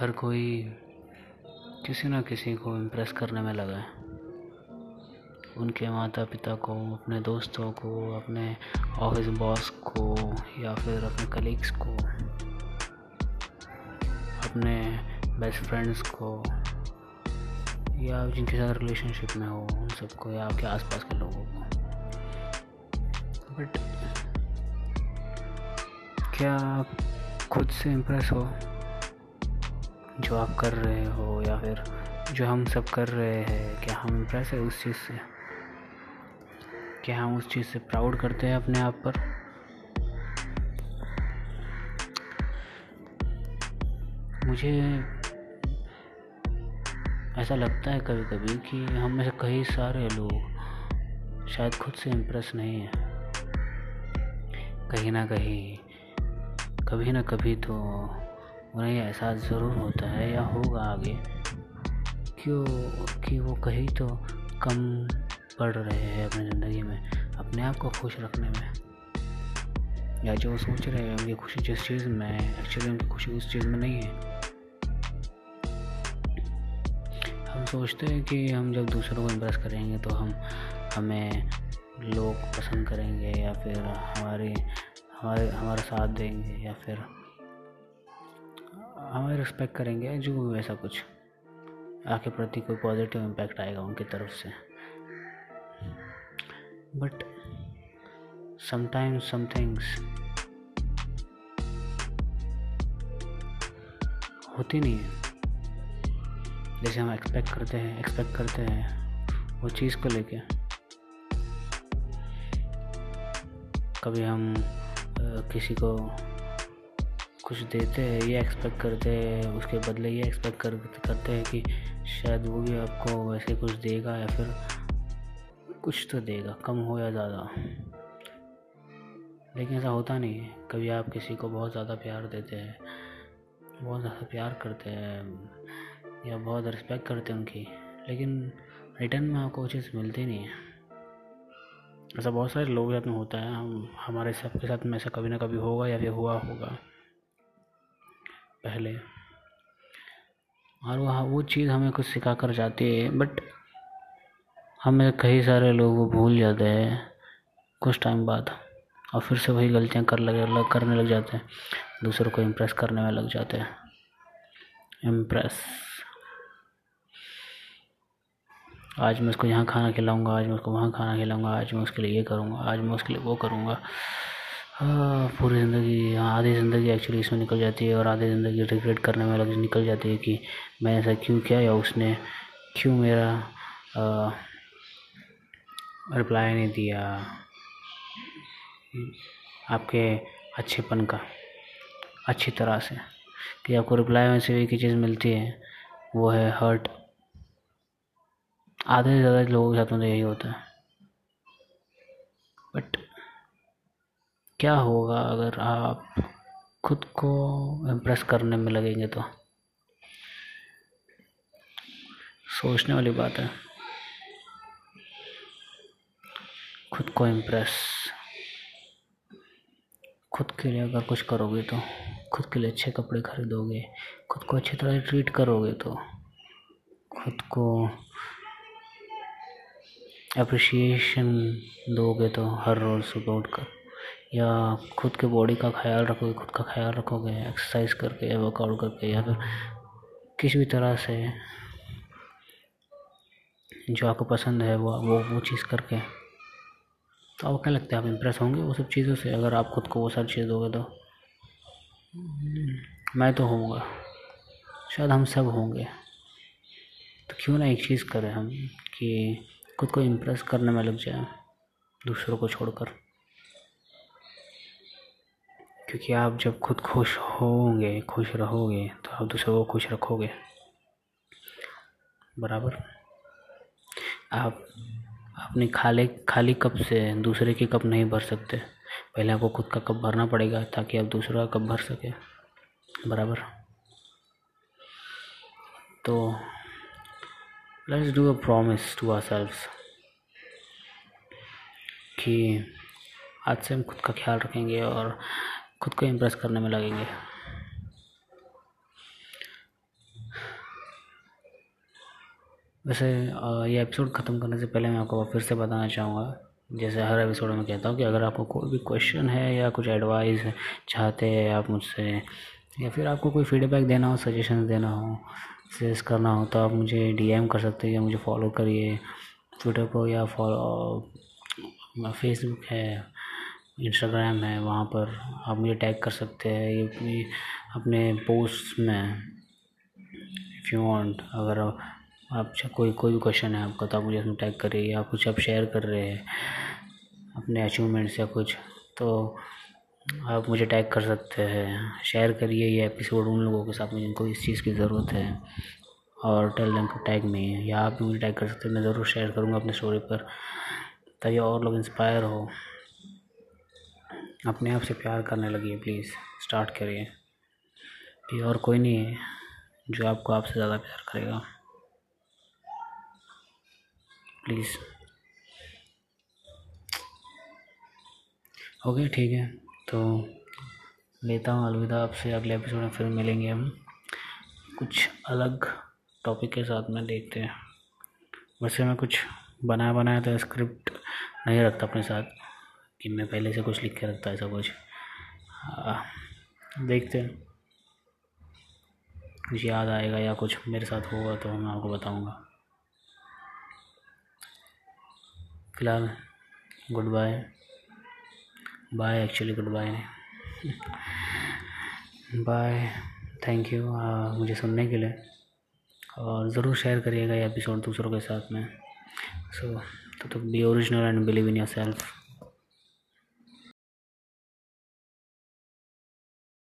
हर कोई किसी ना किसी को इम्प्रेस करने में लगा है। उनके माता पिता को, अपने दोस्तों को, अपने ऑफ़िस बॉस को, या फिर अपने कलीग्स को, अपने बेस्ट फ्रेंड्स को, या जिनके साथ रिलेशनशिप में हो, उन सबको, या आपके आसपास के लोगों को। बट क्या आप खुद से इम्प्रेस हो? जो आप कर रहे हो या फिर जो हम सब कर रहे हैं, क्या हम इम्प्रेस है उस चीज़ से, क्या हम उस चीज़ से प्राउड करते हैं अपने आप पर? मुझे ऐसा लगता है कभी कभी कि हम में से कई सारे लोग शायद खुद से इम्प्रेस नहीं हैं। कहीं ना कहीं, कभी ना कभी तो उन्हें एहसास ज़रूर होता है, या होगा आगे। क्यों? कि वो कहीं तो कम पड़ रहे हैं अपनी ज़िंदगी में, अपने आप को खुश रखने में। या जो सोच रहे हैं, उनकी खुशी जिस चीज़ में एक्चुअली उनकी खुशी उस चीज़ में नहीं है। हम सोचते हैं कि हम जब दूसरों को इम्प्रेस करेंगे तो हम, हमें लोग पसंद करेंगे, या फिर हमारे हमारे, हमारा साथ देंगे, या फिर हमें रिस्पेक्ट करेंगे, जो वैसा कुछ। आपके प्रति कोई पॉजिटिव इम्पैक्ट आएगा उनकी तरफ़ से। बट समटाइम्स सम थिंग्स होती नहीं है। जैसे हम एक्सपेक्ट करते हैं एक्सपेक्ट करते हैं वो चीज़ को लेके। कभी हम किसी को कुछ देते हैं, ये एक्सपेक्ट करते हैं, उसके बदले ये एक्सपेक्ट कर, करते हैं कि शायद वो भी आपको वैसे कुछ देगा या फिर कुछ तो देगा, कम हो या ज़्यादा। लेकिन ऐसा होता नहीं कभी आप किसी को बहुत ज़्यादा प्यार देते हैं, बहुत ज़्यादा प्यार करते हैं, या बहुत रिस्पेक्ट करते हैं उनकी, लेकिन रिटर्न में आपको वो चीज़ मिलती नहीं है। ऐसा बहुत सारे लोग साथ में होता है, हम, हमारे सबके साथ में ऐसा कभी ना कभी होगा या फिर हुआ होगा। पहले। और वह वो चीज़ हमें कुछ सिखा कर जाती है बट हमें कई सारे लोग वो भूल जाते हैं कुछ टाइम बाद और फिर से वही गलतियाँ कर लगे लग करने लग जाते हैं। दूसरों को इम्प्रेस करने में लग जाते हैं। इम्प्रेस आज मैं उसको यहाँ खाना खिलाऊँगा, आज मैं उसको वहाँ खाना खिलाऊँगा, आज मैं उसके लिए ये करूँगा, आज मैं उसके लिए वो करूँगा। पूरी ज़िंदगी हाँ आधी ज़िंदगी एक्चुअली इसमें निकल जाती है और आधी ज़िंदगी रिग्रेट करने में लग निकल जाती है कि मैंने ऐसा क्यों किया या उसने क्यों मेरा रिप्लाई नहीं दिया। आपके अच्छेपन का, अच्छी तरह से कि आपको रिप्लाई में से एक ही चीज़ मिलती है, वो है हर्ट आधे से ज़्यादा लोगों के साथ में तो यही होता है। बट क्या होगा अगर आप खुद को इम्प्रेस करने में लगेंगे तो? सोचने वाली बात है। खुद को इम्प्रेस खुद के लिए अगर कुछ करोगे तो? खुद के लिए अच्छे कपड़े खरीदोगे? खुद को अच्छी तरह ट्रीट करोगे तो? खुद को अप्रिसिएशन दोगे तो? हर रोज़ सुबह उठ कर। या खुद के बॉडी का ख्याल रखोगे, खुद का ख्याल रखोगे एक्सरसाइज करके या वर्कआउट करके या फिर किसी भी तरह से जो आपको पसंद है वो वो वो चीज़ करके। तो आपको क्या लगता है, आप इम्प्रेस होंगे वो सब चीज़ों से? अगर आप खुद को वो सारी चीज़ दोगे तो? मैं तो होऊँगा। शायद हम सब होंगे। तो क्यों ना एक चीज़ करें हम कि खुद को इम्प्रेस करने में लग जाए, दूसरों को छोड़कर। क्योंकि आप जब खुद खुश होंगे, खुश रहोगे तो आप दूसरों को खुश रखोगे। बराबर? आप अपने खाली खाली कप से दूसरे के कप नहीं भर सकते। पहले आपको खुद का कप भरना पड़ेगा ताकि आप दूसरा कप भर सके। बराबर? तो let's do a promise to our self कि आज से हम खुद का ख्याल रखेंगे और खुद को इम्प्रेस करने में लगेंगे। वैसे ये एपिसोड ख़त्म करने से पहले मैं आपको फिर से बताना चाहूँगा, जैसे हर एपिसोड में कहता हूँ कि अगर आपको कोई भी क्वेश्चन है या कुछ एडवाइस चाहते हैं आप मुझसे, या फिर आपको कोई फीडबैक देना हो सजेशन देना हो सजेस्ट करना हो तो आप मुझे डीएम कर सकते हैं या मुझे फॉलो करिए। ट्विटर को या फॉलो फेसबुक है। इंस्टाग्राम है, वहाँ पर आप मुझे टैग कर सकते हैं। ये अपनी, अपने पोस्ट में इफ़ यू वांट अगर आप कोई कोई भी क्वेश्चन है आपका तो आप मुझे उसमें टैग करिए या कुछ आप शेयर कर रहे हैं, अपने अचीवमेंट्स या कुछ तो आप मुझे टैग कर सकते हैं। शेयर करिए ये एपिसोड उन लोगों के साथ में जिनको इस चीज़ की ज़रूरत है, और tell them to tag me या आप भी मुझे टैग कर सकते हैं। मैं ज़रूर शेयर करूँगा अपने स्टोरी पर, ताकि और लोग इंस्पायर हो। अपने आप से प्यार करने लगिए प्लीज़ स्टार्ट करिए। ये और कोई नहीं है जो आपको आपसे ज़्यादा प्यार करेगा। प्लीज़ ओके ठीक है। तो लेता हूँ, अलविदा आपसे। अगले एपिसोड में फिर मिलेंगे हम। कुछ अलग टॉपिक के साथ में देखते हैं। वैसे मैं कुछ बनाया बनाया तो स्क्रिप्ट नहीं रखता अपने साथ। कि मैं पहले से कुछ लिख के रखता ऐसा कुछ। आ, देखते हैं। कुछ याद आएगा या कुछ मेरे साथ होगा तो मैं आपको बताऊँगा। फ़िलहाल good bye bye actually good bye bye thank you मुझे सुनने के लिए। और ज़रूर शेयर करिएगा ये एपिसोड दूसरों के साथ में। सो तो be original and believe in yourself